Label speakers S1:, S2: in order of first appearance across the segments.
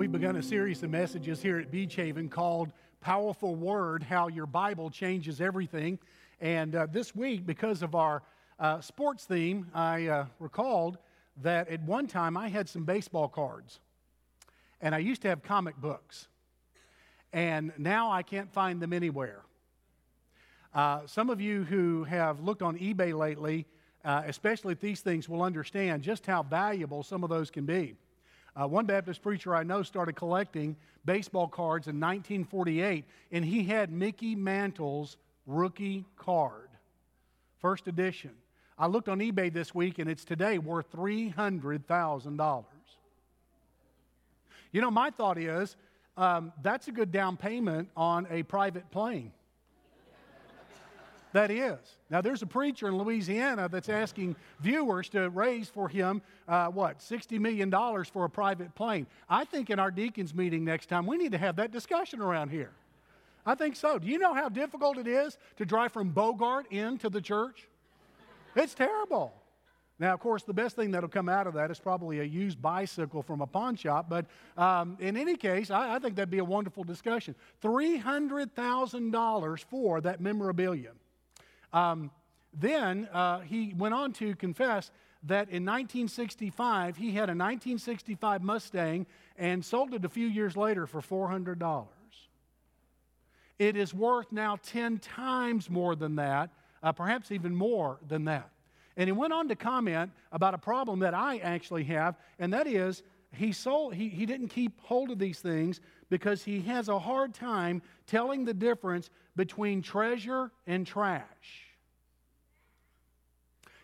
S1: We've begun a series of messages here at Beach Haven called Powerful Word How Your Bible Changes Everything. And uh, this week, because of our uh, sports theme, I uh, recalled that at one time I had some baseball cards. And I used to have comic books. And now I can't find them anywhere. Uh, some of you who have looked on eBay lately, uh, especially if these things, will understand just how valuable some of those can be. Uh, one Baptist preacher I know started collecting baseball cards in 1948, and he had Mickey Mantle's rookie card, first edition. I looked on eBay this week, and it's today worth $300,000. You know, my thought is um, that's a good down payment on a private plane that is. Now, there's a preacher in Louisiana that's asking viewers to raise for him, uh, what, $60 million for a private plane. I think in our deacons meeting next time, we need to have that discussion around here. I think so. Do you know how difficult it is to drive from Bogart into the church? It's terrible. Now, of course, the best thing that'll come out of that is probably a used bicycle from a pawn shop. But um, in any case, I, I, think that'd be a wonderful discussion. $300,000 for that memorabilia. Um, then uh, he went on to confess that in 1965, he had a 1965 Mustang and sold it a few years later for $400. It is worth now 10 times more than that, uh, perhaps even more than that. And he went on to comment about a problem that I actually have, and that is he, sold, he, he didn't keep hold of these things because he has a hard time telling the difference between treasure and trash.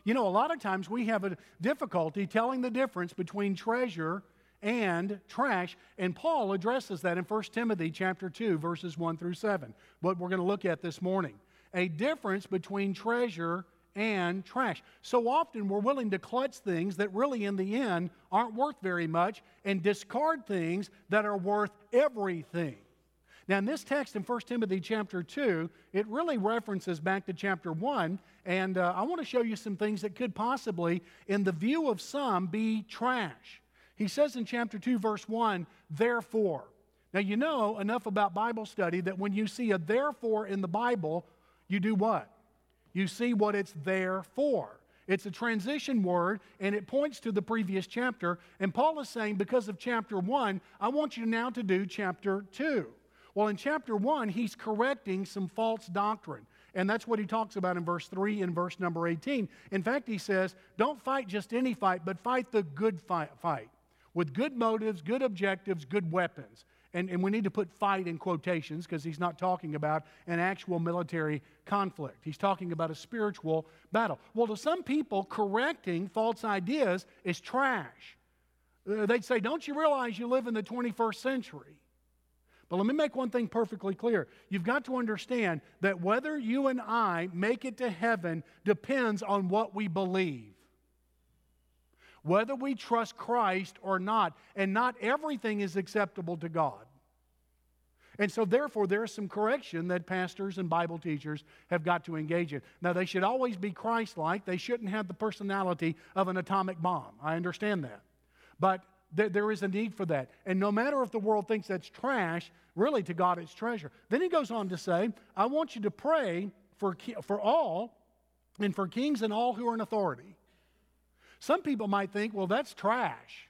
S1: You know, a lot of times we have a difficulty telling the difference between treasure and trash, and Paul addresses that in 1 Timothy chapter 2 verses 1 through 7. What we're going to look at this morning. A difference between treasure and trash. So often we're willing to clutch things that really in the end aren't worth very much and discard things that are worth everything. Now, in this text in 1 Timothy chapter 2, it really references back to chapter 1, and uh, I want to show you some things that could possibly, in the view of some, be trash. He says in chapter 2, verse 1, therefore. Now, you know enough about Bible study that when you see a therefore in the Bible, you do what? You see what it's there for. It's a transition word and it points to the previous chapter. And Paul is saying, because of chapter 1, I want you now to do chapter 2. Well, in chapter 1, he's correcting some false doctrine. And that's what he talks about in verse 3 and verse number 18. In fact, he says, Don't fight just any fight, but fight the good fight, fight with good motives, good objectives, good weapons. And, and we need to put fight in quotations because he's not talking about an actual military conflict. He's talking about a spiritual battle. Well, to some people, correcting false ideas is trash. Uh, they'd say, Don't you realize you live in the 21st century? But let me make one thing perfectly clear. You've got to understand that whether you and I make it to heaven depends on what we believe. Whether we trust Christ or not, and not everything is acceptable to God. And so, therefore, there is some correction that pastors and Bible teachers have got to engage in. Now, they should always be Christ like. They shouldn't have the personality of an atomic bomb. I understand that. But there is a need for that. And no matter if the world thinks that's trash, really to God it's treasure. Then he goes on to say, I want you to pray for, for all and for kings and all who are in authority. Some people might think, well, that's trash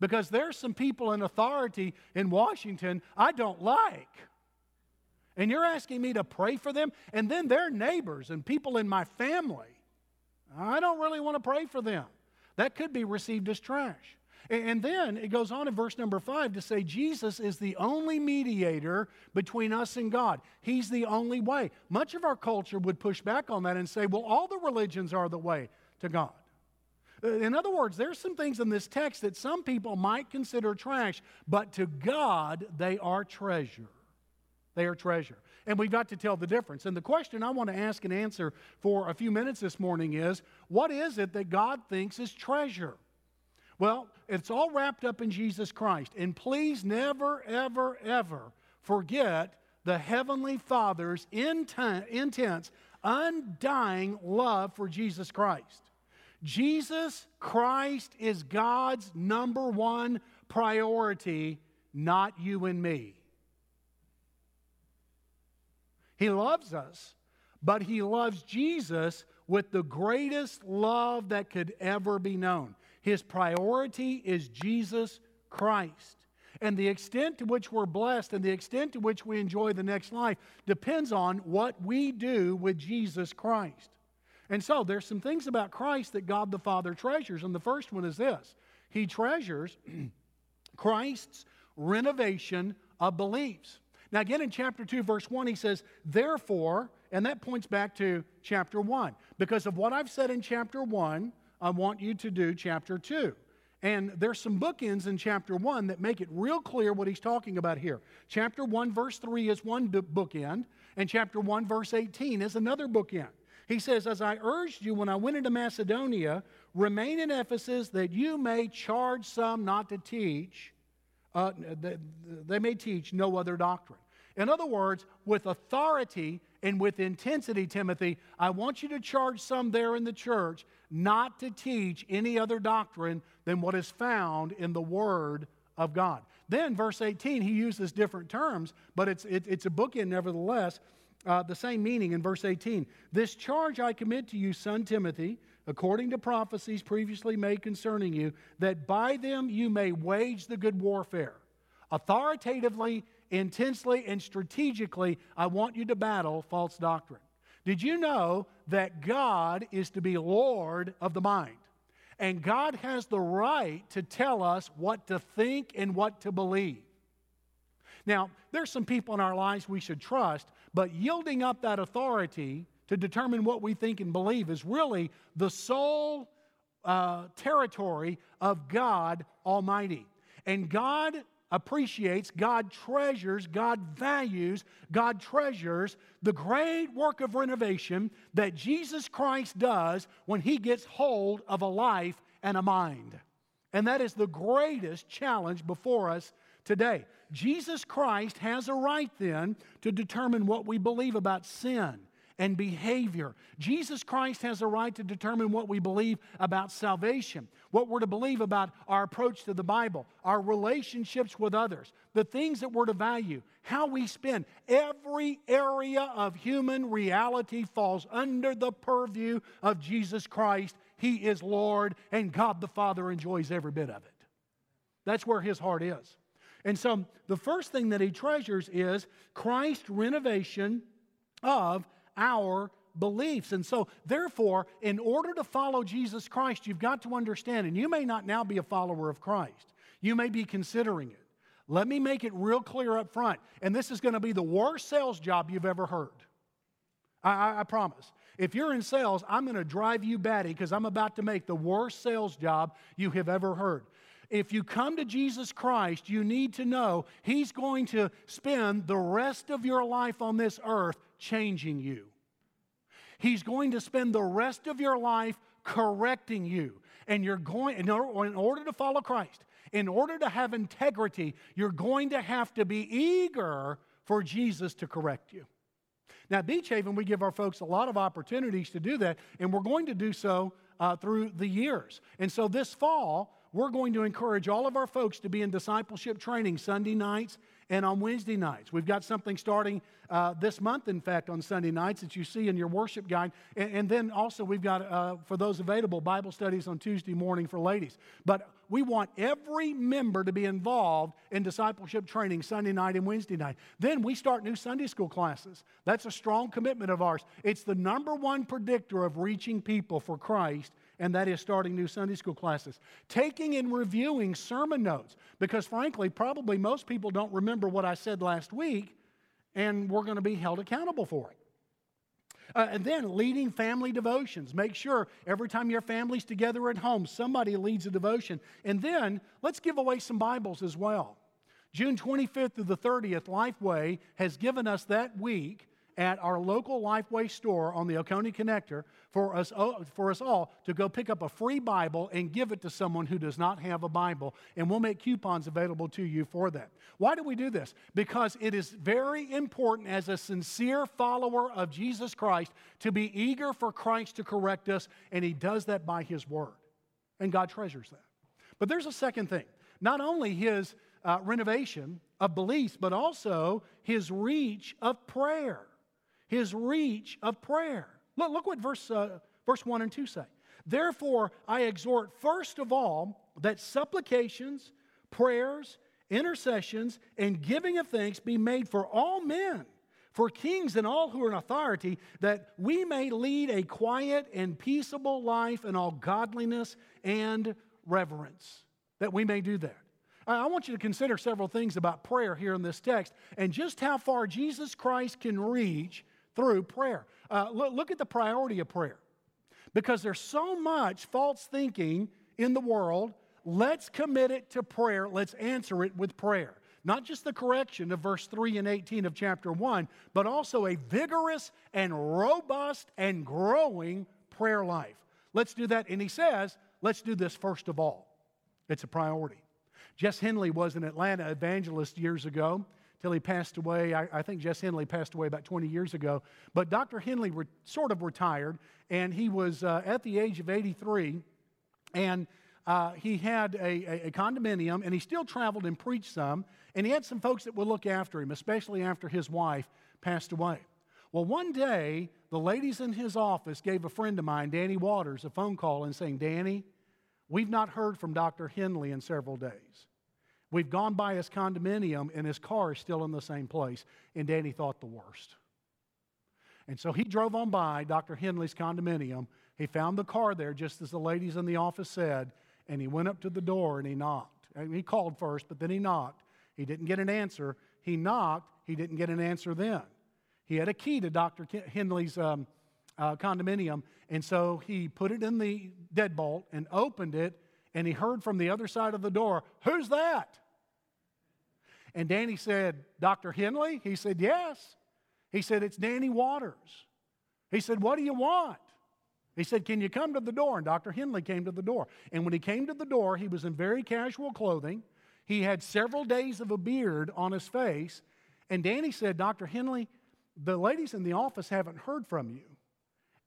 S1: because there's some people in authority in Washington I don't like. And you're asking me to pray for them, and then their neighbors and people in my family. I don't really want to pray for them. That could be received as trash. And then it goes on in verse number five to say Jesus is the only mediator between us and God. He's the only way. Much of our culture would push back on that and say, well, all the religions are the way to God. Uh, in other words, there's some things in this text that some people might consider trash, but to God, they are treasure. They are treasure. And we've got to tell the difference. And the question I want to ask and answer for a few minutes this morning is what is it that God thinks is treasure? Well, it's all wrapped up in Jesus Christ. And please never, ever, ever forget the Heavenly Father's intense, undying love for Jesus Christ. Jesus Christ is God's number one priority not you and me. He loves us, but he loves Jesus with the greatest love that could ever be known. His priority is Jesus Christ. And the extent to which we're blessed and the extent to which we enjoy the next life depends on what we do with Jesus Christ. And so there's some things about Christ that God the Father treasures. And the first one is this He treasures Christ's renovation of beliefs. Now, again, in chapter 2, verse 1, he says, Therefore, and that points back to chapter 1. Because of what I've said in chapter 1, I want you to do chapter 2. And there's some bookends in chapter 1 that make it real clear what he's talking about here. Chapter 1, verse 3 is one bookend, and chapter 1, verse 18 is another bookend. He says, As I urged you when I went into Macedonia, remain in Ephesus that you may charge some not to teach, uh, they may teach no other doctrine. In other words, with authority and with intensity, Timothy, I want you to charge some there in the church not to teach any other doctrine than what is found in the Word of God. Then, verse 18, he uses different terms, but it's, it, it's a bookend nevertheless. Uh, the same meaning in verse 18. This charge I commit to you, son Timothy, according to prophecies previously made concerning you, that by them you may wage the good warfare. Authoritatively, intensely, and strategically, I want you to battle false doctrine. Did you know that God is to be Lord of the mind? And God has the right to tell us what to think and what to believe. Now, there's some people in our lives we should trust, but yielding up that authority to determine what we think and believe is really the sole uh, territory of God Almighty. And God appreciates, God treasures, God values, God treasures the great work of renovation that Jesus Christ does when he gets hold of a life and a mind. And that is the greatest challenge before us today. Jesus Christ has a right then to determine what we believe about sin and behavior. Jesus Christ has a right to determine what we believe about salvation, what we're to believe about our approach to the Bible, our relationships with others, the things that we're to value, how we spend. Every area of human reality falls under the purview of Jesus Christ. He is Lord, and God the Father enjoys every bit of it. That's where his heart is. And so the first thing that he treasures is Christ's renovation of our beliefs. And so, therefore, in order to follow Jesus Christ, you've got to understand, and you may not now be a follower of Christ, you may be considering it. Let me make it real clear up front. And this is going to be the worst sales job you've ever heard. I, I, I promise. If you're in sales, I'm going to drive you batty because I'm about to make the worst sales job you have ever heard. If you come to Jesus Christ, you need to know He's going to spend the rest of your life on this earth changing you. He's going to spend the rest of your life correcting you. And you're going, in order to follow Christ, in order to have integrity, you're going to have to be eager for Jesus to correct you. Now, at Beach Haven, we give our folks a lot of opportunities to do that, and we're going to do so uh, through the years. And so this fall, we're going to encourage all of our folks to be in discipleship training Sunday nights and on Wednesday nights. We've got something starting uh, this month, in fact, on Sunday nights that you see in your worship guide. And, and then also, we've got, uh, for those available, Bible studies on Tuesday morning for ladies. But we want every member to be involved in discipleship training Sunday night and Wednesday night. Then we start new Sunday school classes. That's a strong commitment of ours. It's the number one predictor of reaching people for Christ and that is starting new Sunday school classes. Taking and reviewing sermon notes, because frankly, probably most people don't remember what I said last week, and we're going to be held accountable for it. Uh, and then leading family devotions. Make sure every time your family's together at home, somebody leads a devotion. And then let's give away some Bibles as well. June 25th through the 30th, Lifeway has given us that week at our local Lifeway store on the Oconee Connector for us, for us all to go pick up a free Bible and give it to someone who does not have a Bible. And we'll make coupons available to you for that. Why do we do this? Because it is very important as a sincere follower of Jesus Christ to be eager for Christ to correct us, and He does that by His Word. And God treasures that. But there's a second thing. Not only His uh, renovation of beliefs, but also his reach of prayer. His reach of prayer. Look, look what verse, uh, verse 1 and 2 say. Therefore, I exhort first of all that supplications, prayers, intercessions, and giving of thanks be made for all men, for kings and all who are in authority, that we may lead a quiet and peaceable life in all godliness and reverence. That we may do that. I want you to consider several things about prayer here in this text and just how far Jesus Christ can reach through prayer. Uh, look, look at the priority of prayer. Because there's so much false thinking in the world, let's commit it to prayer. Let's answer it with prayer. Not just the correction of verse 3 and 18 of chapter 1, but also a vigorous and robust and growing prayer life. Let's do that. And he says, let's do this first of all. It's a priority. Jess Henley was an Atlanta evangelist years ago till he passed away. I, I, think Jess Henley passed away about 20 years ago. But Dr. Henley re- sort of retired, and he was uh, at the age of 83, and uh, he had a, a, a, condominium, and he still traveled and preached some, and he had some folks that would look after him, especially after his wife passed away. Well, one day, the ladies in his office gave a friend of mine, Danny Waters, a phone call and saying, Danny, we've not heard from Dr. Henley in several days. We've gone by his condominium and his car is still in the same place. And Danny thought the worst. And so he drove on by Dr. Henley's condominium. He found the car there, just as the ladies in the office said, and he went up to the door and he knocked. He called first, but then he knocked. He didn't get an answer. He knocked. He didn't get an answer then. He had a key to Dr. Henley's um, uh, condominium, and so he put it in the deadbolt and opened it and he heard from the other side of the door, Who's that? And Danny said, Dr. Henley? He said, Yes. He said, It's Danny Waters. He said, What do you want? He said, Can you come to the door? And Dr. Henley came to the door. And when he came to the door, he was in very casual clothing. He had several days of a beard on his face. And Danny said, Dr. Henley, the ladies in the office haven't heard from you.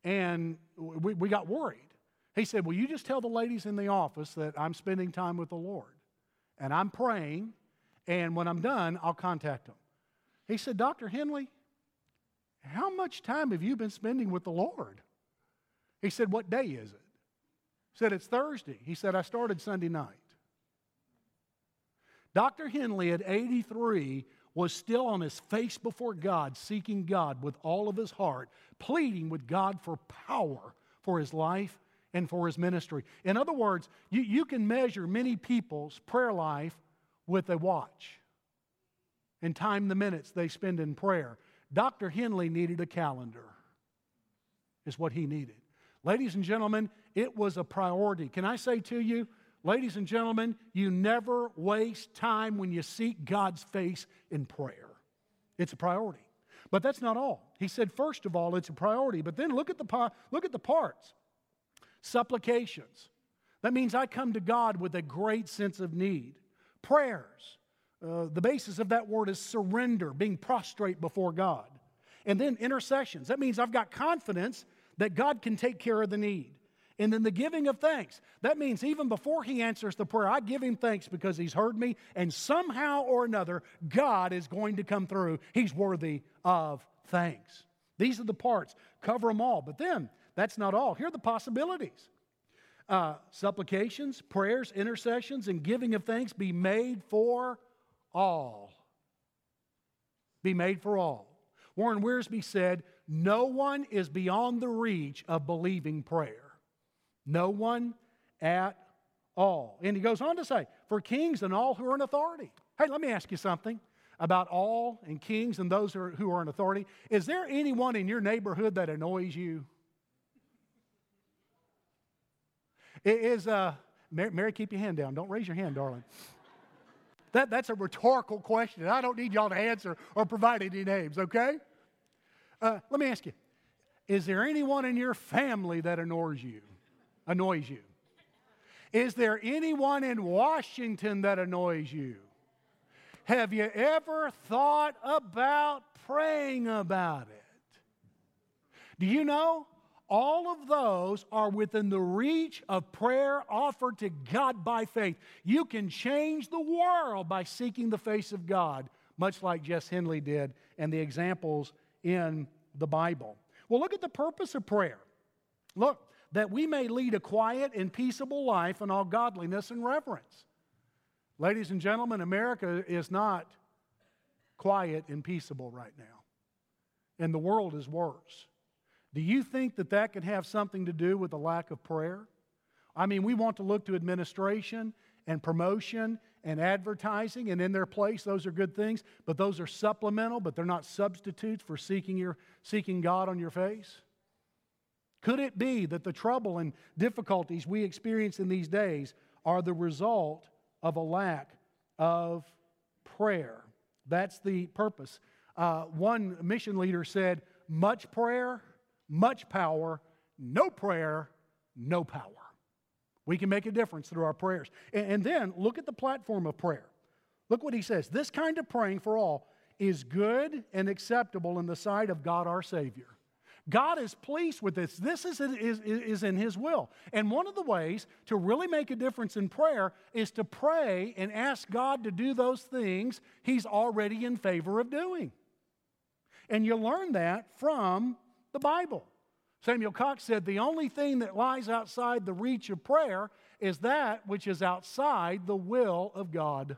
S1: And we, we got worried. He said, Will you just tell the ladies in the office that I'm spending time with the Lord and I'm praying, and when I'm done, I'll contact them. He said, Dr. Henley, how much time have you been spending with the Lord? He said, What day is it? He said, It's Thursday. He said, I started Sunday night. Dr. Henley at 83 was still on his face before God, seeking God with all of his heart, pleading with God for power for his life and for his ministry. In other words, you, you can measure many people's prayer life with a watch and time the minutes they spend in prayer. Dr. Henley needed a calendar, is what he needed. Ladies and gentlemen, it was a priority. Can I say to you, ladies and gentlemen, you never waste time when you seek God's face in prayer. It's a priority. But that's not all. He said, first of all, it's a priority. But then look at the, look at the parts supplications. That means I come to God with a great sense of need. Prayers. Uh, the basis of that word is surrender, being prostrate before God. And then intercessions. That means I've got confidence that God can take care of the need. And then the giving of thanks. That means even before He answers the prayer, I give Him thanks because He's heard me, and somehow or another, God is going to come through. He's worthy of thanks. These are the parts. Cover them all. But then that's not all. Here are the possibilities uh, supplications, prayers, intercessions, and giving of thanks be made for all. Be made for all. Warren Wiersbe said, No one is beyond the reach of believing prayer. No one at all. And he goes on to say, For kings and all who are in authority. Hey, let me ask you something about all and kings and those who are, who are in authority. Is there anyone in your neighborhood that annoys you? It is, uh, Mary, Mary, keep your hand down. Don't raise your hand, darling. That, that's a rhetorical question. I don't need y'all to answer or provide any names, okay? Uh, let me ask you Is there anyone in your family that annoys you? Annoys you? Is there anyone in Washington that annoys you? Have you ever thought about praying about it? Do you know all of those are within the reach of prayer offered to God by faith. You can change the world by seeking the face of God, much like Jess Henley did and the examples in the Bible. Well, look at the purpose of prayer. Look, that we may lead a quiet and peaceable life in all godliness and reverence. Ladies and gentlemen, America is not quiet and peaceable right now, and the world is worse. Do you think that that could have something to do with a lack of prayer? I mean, we want to look to administration and promotion and advertising, and in their place, those are good things, but those are supplemental, but they're not substitutes for seeking, your, seeking God on your face. Could it be that the trouble and difficulties we experience in these days are the result of a lack of prayer? That's the purpose. Uh, one mission leader said, Much prayer much power, no prayer, no power. We can make a difference through our prayers. And, and then look at the platform of prayer. Look what he says. This kind of praying for all is good and acceptable in the sight of God our Savior. God is pleased with this. This is, is, is in His will. And one of the ways to really make a difference in prayer is to pray and ask God to do those things He's already in favor of doing. And you learn that from the Bible. Samuel Cox said, The only thing that lies outside the reach of prayer is that which is outside the will of God.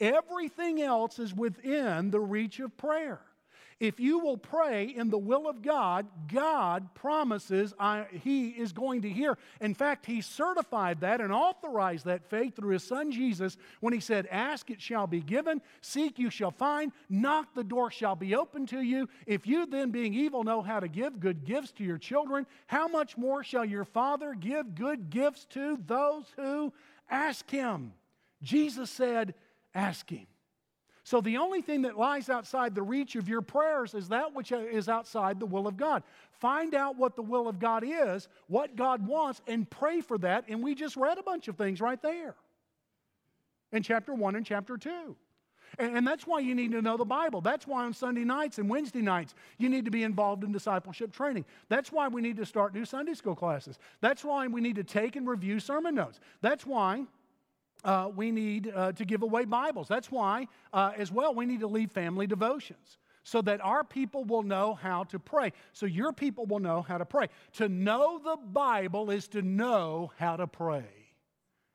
S1: Everything else is within the reach of prayer. If you will pray in the will of God, God promises I, He is going to hear. In fact, He certified that and authorized that faith through His Son Jesus when He said, Ask, it shall be given, seek, you shall find, knock, the door shall be open to you. If you then, being evil, know how to give good gifts to your children, how much more shall your Father give good gifts to those who ask Him? Jesus said, Ask Him. So the only thing that lies outside the reach of your prayers is that which is outside the will of God. Find out what the will of God is, what God wants, and pray for that. And we just read a bunch of things right there in chapter 1 and chapter 2. And, that's why you need to know the Bible. That's why on Sunday nights and Wednesday nights, you need to be involved in discipleship training. That's why we need to start new Sunday school classes. That's why we need to take and review sermon notes. That's why uh, we need uh, to give away Bibles. That's why, uh, as well, we need to lead family devotions so that our people will know how to pray. So your people will know how to pray. To know the Bible is to know how to pray.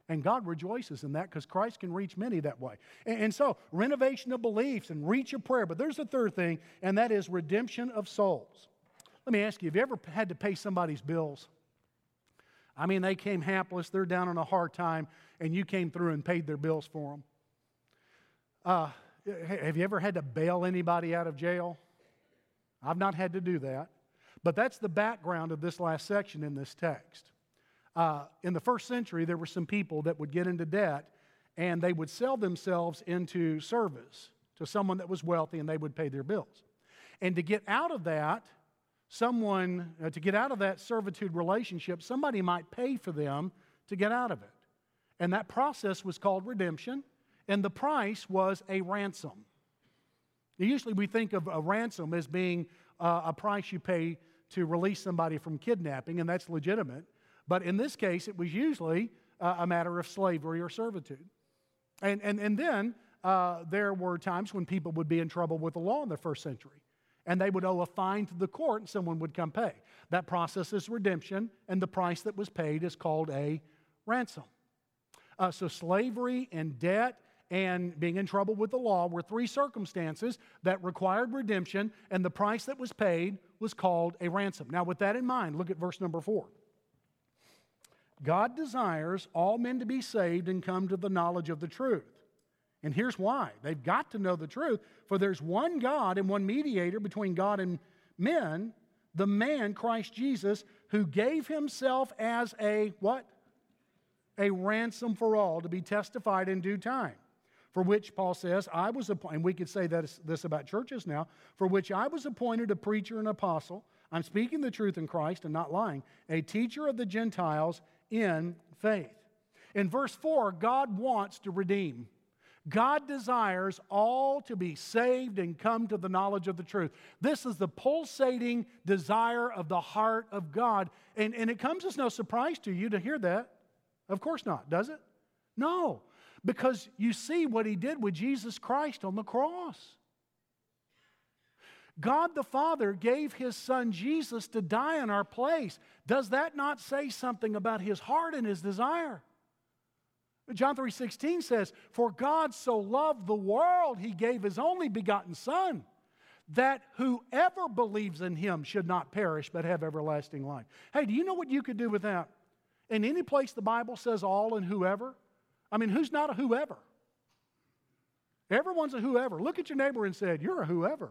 S1: And God rejoices in that because Christ can reach many that way. And, and, so, renovation of beliefs and reach of prayer. But there's a third thing, and that is redemption of souls. Let me ask you have you ever had to pay somebody's bills? I mean, they came hapless, they're down on a hard time, and you came through and paid their bills for them. Uh, have you ever had to bail anybody out of jail? I've not had to do that. But that's the background of this last section in this text. Uh, in the first century, there were some people that would get into debt and they would sell themselves into service to someone that was wealthy and they would pay their bills. And to get out of that, someone, uh, to get out of that servitude relationship, somebody might pay for them to get out of it. And that process was called redemption, and the price was a ransom. Usually we think of a ransom as being uh, a price you pay to release somebody from kidnapping, and that's legitimate. But in this case, it was usually uh, a matter of slavery or servitude. And, and, and then uh, there were times when people would be in trouble with the law in the first century and they would owe a fine to the court and someone would come pay. That process is redemption, and the price that was paid is called a ransom. Uh, so, slavery and debt and being in trouble with the law were three circumstances that required redemption, and the price that was paid was called a ransom. Now, with that in mind, look at verse number four. God desires all men to be saved and come to the knowledge of the truth. And here's why they've got to know the truth. For there's one God and one mediator between God and men, the man, Christ Jesus, who gave himself as a what? A ransom for all to be testified in due time. For which Paul says, I was appointed, and we could say this about churches now, for which I was appointed a preacher and apostle. I'm speaking the truth in Christ and not lying, a teacher of the Gentiles in faith. In verse 4, God wants to redeem. God desires all to be saved and come to the knowledge of the truth. This is the pulsating desire of the heart of God. And, and it comes as no surprise to you to hear that. Of course not, does it? No, because you see what he did with Jesus Christ on the cross. God the Father gave his son Jesus to die in our place. Does that not say something about his heart and his desire? John 3:16 says, "For God so loved the world, he gave his only begotten son, that whoever believes in him should not perish but have everlasting life." Hey, do you know what you could do with that? In any place the Bible says all and whoever, I mean, who's not a whoever? Everyone's a whoever. Look at your neighbor and say, You're a whoever.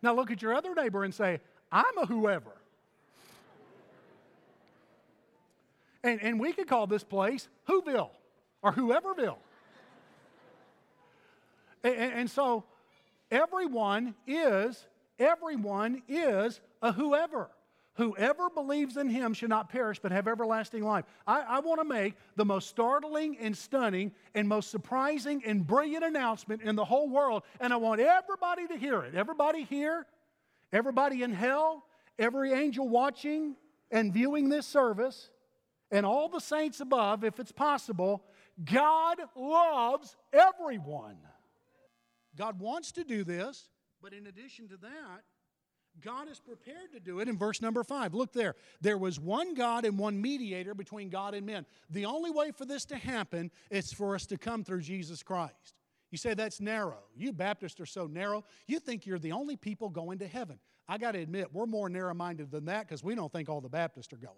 S1: Now look at your other neighbor and say, I'm a whoever. And, and we could call this place Whoville or Whoeverville. and, and so everyone is, everyone is a whoever. Whoever believes in him should not perish but have everlasting life. I, I want to make the most startling and stunning and most surprising and brilliant announcement in the whole world, and I want everybody to hear it. Everybody here, everybody in hell, every angel watching and viewing this service, and all the saints above, if it's possible, God loves everyone. God wants to do this, but in addition to that, God is prepared to do it in verse number five. Look there. There was one God and one mediator between God and men. The only way for this to happen is for us to come through Jesus Christ. You say that's narrow. You Baptists are so narrow. You think you're the only people going to heaven. I got to admit, we're more narrow minded than that because we don't think all the Baptists are going.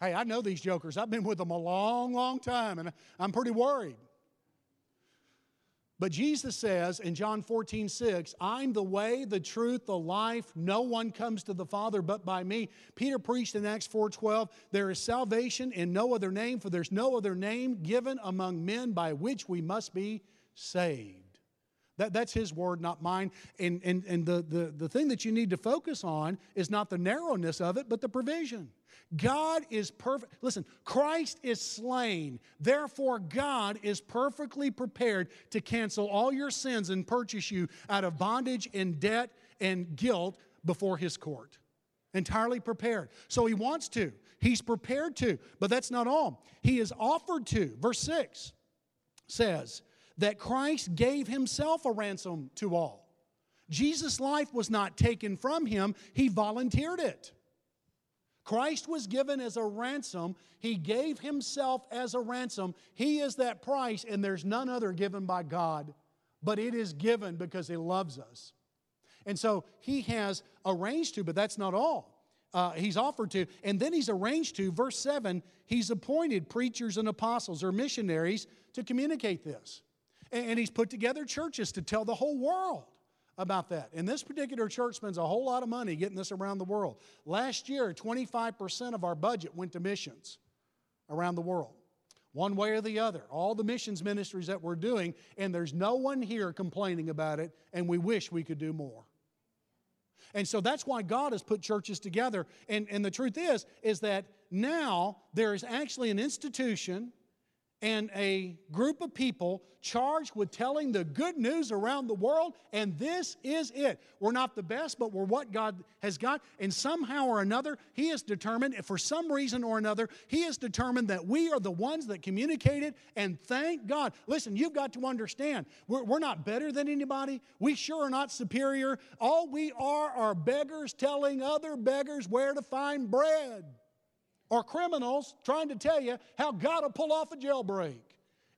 S1: hey, I know these jokers. I've been with them a long, long time, and I'm pretty worried. But Jesus says in John 14, 6, I'm the way, the truth, the life. No one comes to the Father but by me. Peter preached in Acts 4 12, there is salvation in no other name, for there's no other name given among men by which we must be saved. That, that's his word, not mine. And, and, and the, the, the thing that you need to focus on is not the narrowness of it, but the provision. God is perfect. Listen, Christ is slain. Therefore, God is perfectly prepared to cancel all your sins and purchase you out of bondage and debt and guilt before his court. Entirely prepared. So he wants to. He's prepared to. But that's not all. He is offered to. Verse 6 says that Christ gave himself a ransom to all. Jesus' life was not taken from him, he volunteered it. Christ was given as a ransom. He gave himself as a ransom. He is that price, and there's none other given by God, but it is given because He loves us. And so He has arranged to, but that's not all. Uh, he's offered to, and then He's arranged to, verse 7, He's appointed preachers and apostles or missionaries to communicate this. And, He's put together churches to tell the whole world about that. And this particular church spends a whole lot of money getting this around the world. Last year, 25% of our budget went to missions around the world, one way or the other. All the missions ministries that we're doing, and there's no one here complaining about it, and we wish we could do more. And so that's why God has put churches together. And, and the truth is, is that now there is actually an institution and a group of people charged with telling the good news around the world, and this is it. We're not the best, but we're what God has got. And somehow or another, He has determined, for some reason or another, He has determined that we are the ones that communicate it, and thank God. Listen, you've got to understand, we're, we're not better than anybody. We sure are not superior. All we are are beggars telling other beggars where to find bread or criminals trying to tell you how God will pull off a jailbreak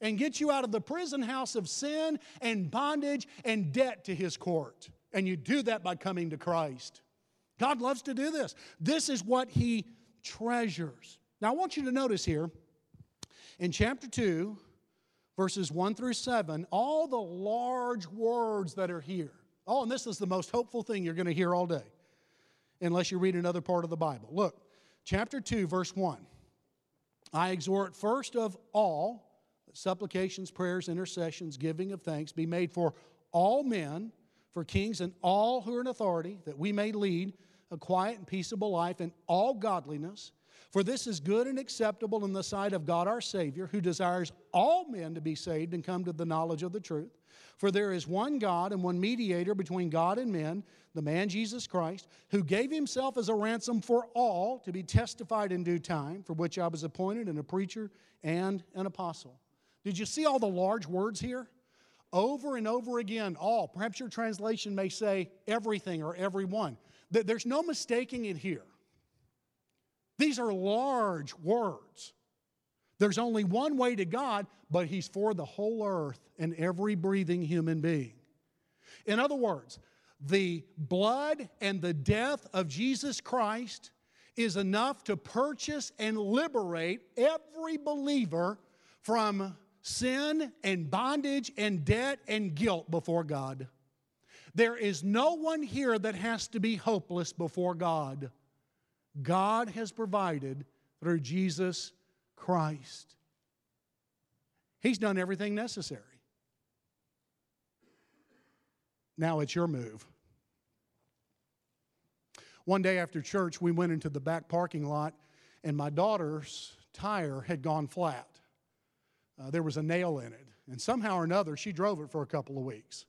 S1: and get you out of the prison house of sin and bondage and debt to His court. And you do that by coming to Christ. God loves to do this. This is what He treasures. Now, I want you to notice here in chapter 2, verses 1 through 7, all the large words that are here. Oh, and this is the most hopeful thing you're going to hear all day, unless you read another part of the Bible. Look, chapter 2, verse 1. I exhort first of all that supplications, prayers, intercessions, giving of thanks be made for all men, for kings, and all who are in authority, that we may lead a quiet and peaceable life in all godliness For this is good and acceptable in the sight of God our Savior, who desires all men to be saved and come to the knowledge of the truth. For there is one God and one mediator between God and men, the man Jesus Christ, who gave himself as a ransom for all to be testified in due time, for which I was appointed and a preacher and an apostle. Did you see all the large words here? Over and over again, all. Perhaps your translation may say everything or everyone. There's no mistaking it here. These are large words. There's only one way to God, but He's for the whole earth and every breathing human being. In other words, the blood and the death of Jesus Christ is enough to purchase and liberate every believer from sin and bondage and debt and guilt before God. There is no one here that has to be hopeless before God. God has provided through Jesus Christ. He's done everything necessary. Now it's your move. One day after church, we went into the back parking lot, and my daughter's tire had gone flat. Uh, there was a nail in it, and somehow or another, she drove it for a couple of weeks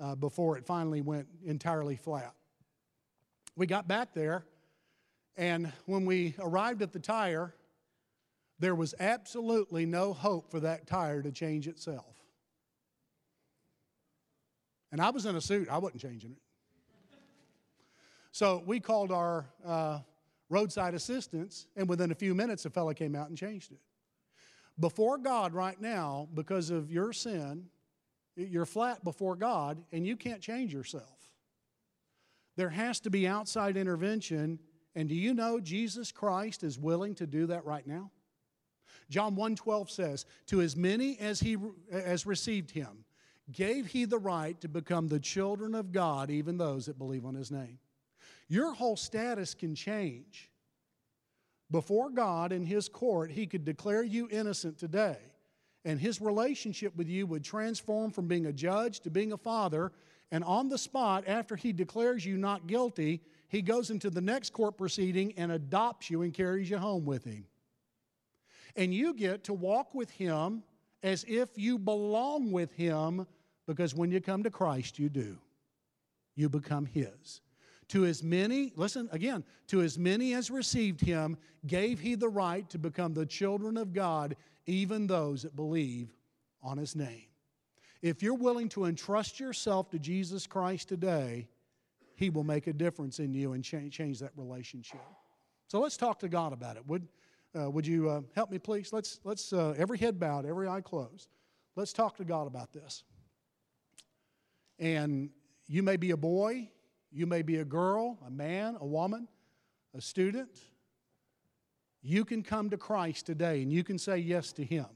S1: uh, before it finally went entirely flat. We got back there, and when we arrived at the tire, there was absolutely no hope for that tire to change itself. And I was in a suit, I wasn't changing it. So we called our uh, roadside assistance, and within a few minutes, a fellow came out and changed it. Before God, right now, because of your sin, you're flat before God, and you can't change yourself. There has to be outside intervention and do you know Jesus Christ is willing to do that right now? John 1:12 says, "To as many as he as received him, gave he the right to become the children of God, even those that believe on his name." Your whole status can change. Before God in his court, he could declare you innocent today, and his relationship with you would transform from being a judge to being a father, and on the spot after he declares you not guilty, he goes into the next court proceeding and adopts you and carries you home with him. And you get to walk with him as if you belong with him because when you come to Christ, you do. You become his. To as many, listen again, to as many as received him, gave he the right to become the children of God, even those that believe on his name. If you're willing to entrust yourself to Jesus Christ today, he will make a difference in you and change, change that relationship. So let's talk to God about it. Would, uh, would you uh, help me, please? Let's, let's uh, every head bowed, every eye closed. Let's talk to God about this. And you may be a boy, you may be a girl, a man, a woman, a student. You can come to Christ today and you can say yes to Him.